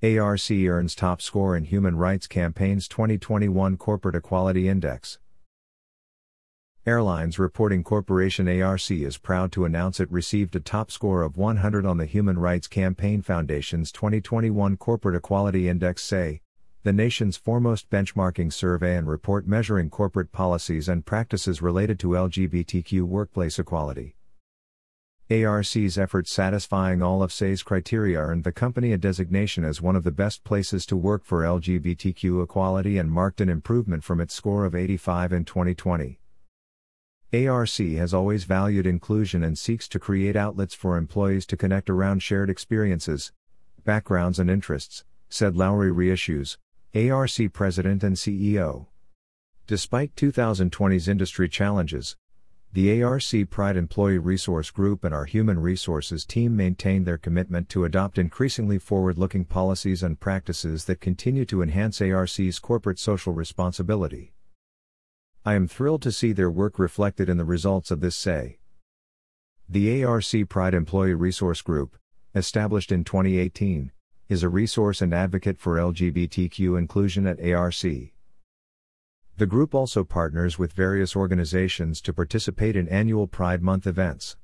ARC earns top score in Human Rights Campaign's 2021 Corporate Equality Index. Airlines reporting corporation ARC is proud to announce it received a top score of 100 on the Human Rights Campaign Foundation's 2021 Corporate Equality Index CEI, the nation's foremost benchmarking survey and report measuring corporate policies and practices related to LGBTQ workplace equality. ARC's efforts satisfying all of CEI's criteria earned the company a designation as one of the best places to work for LGBTQ equality and marked an improvement from its score of 85 in 2020. ARC has always valued inclusion and seeks to create outlets for employees to connect around shared experiences, backgrounds, and interests, said Lauri Reishus, ARC President and CEO. Despite 2020's industry challenges, the ARC Pride Employee Resource Group and our Human Resources team maintain their commitment to adopt increasingly forward looking policies and practices that continue to enhance ARC's corporate social responsibility. I am thrilled to see their work reflected in the results of this CEI. The ARC Pride Employee Resource Group, established in 2018, is a resource and advocate for LGBTQ inclusion at ARC. The group also partners with various organizations to participate in annual Pride Month events.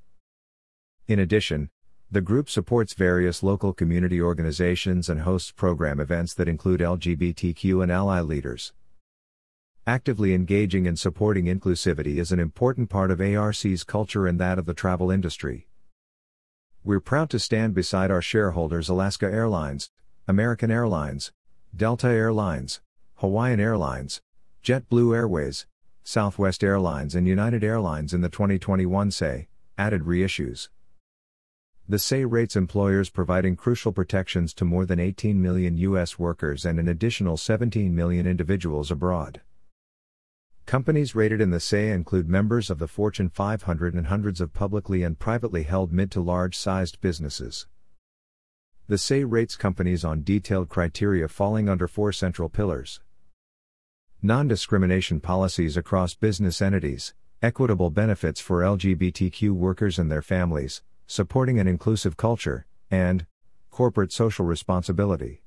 In addition, the group supports various local community organizations and hosts program events that include LGBTQ and ally leaders. Actively engaging and supporting inclusivity is an important part of ARC's culture and that of the travel industry. We're proud to stand beside our shareholders Alaska Airlines, American Airlines, Delta Airlines, Hawaiian Airlines, JetBlue Airways, Southwest Airlines, and United Airlines in the 2021 CEI, added Reishus. The CEI rates employers providing crucial protections to more than 18 million U.S. workers and an additional 17 million individuals abroad. Companies rated in the CEI include members of the Fortune 500 and hundreds of publicly and privately held mid to large sized businesses. The CEI rates companies on detailed criteria falling under four central pillars non discrimination policies across business entities, equitable benefits for LGBTQ workers and their families, supporting an inclusive culture, and corporate social responsibility.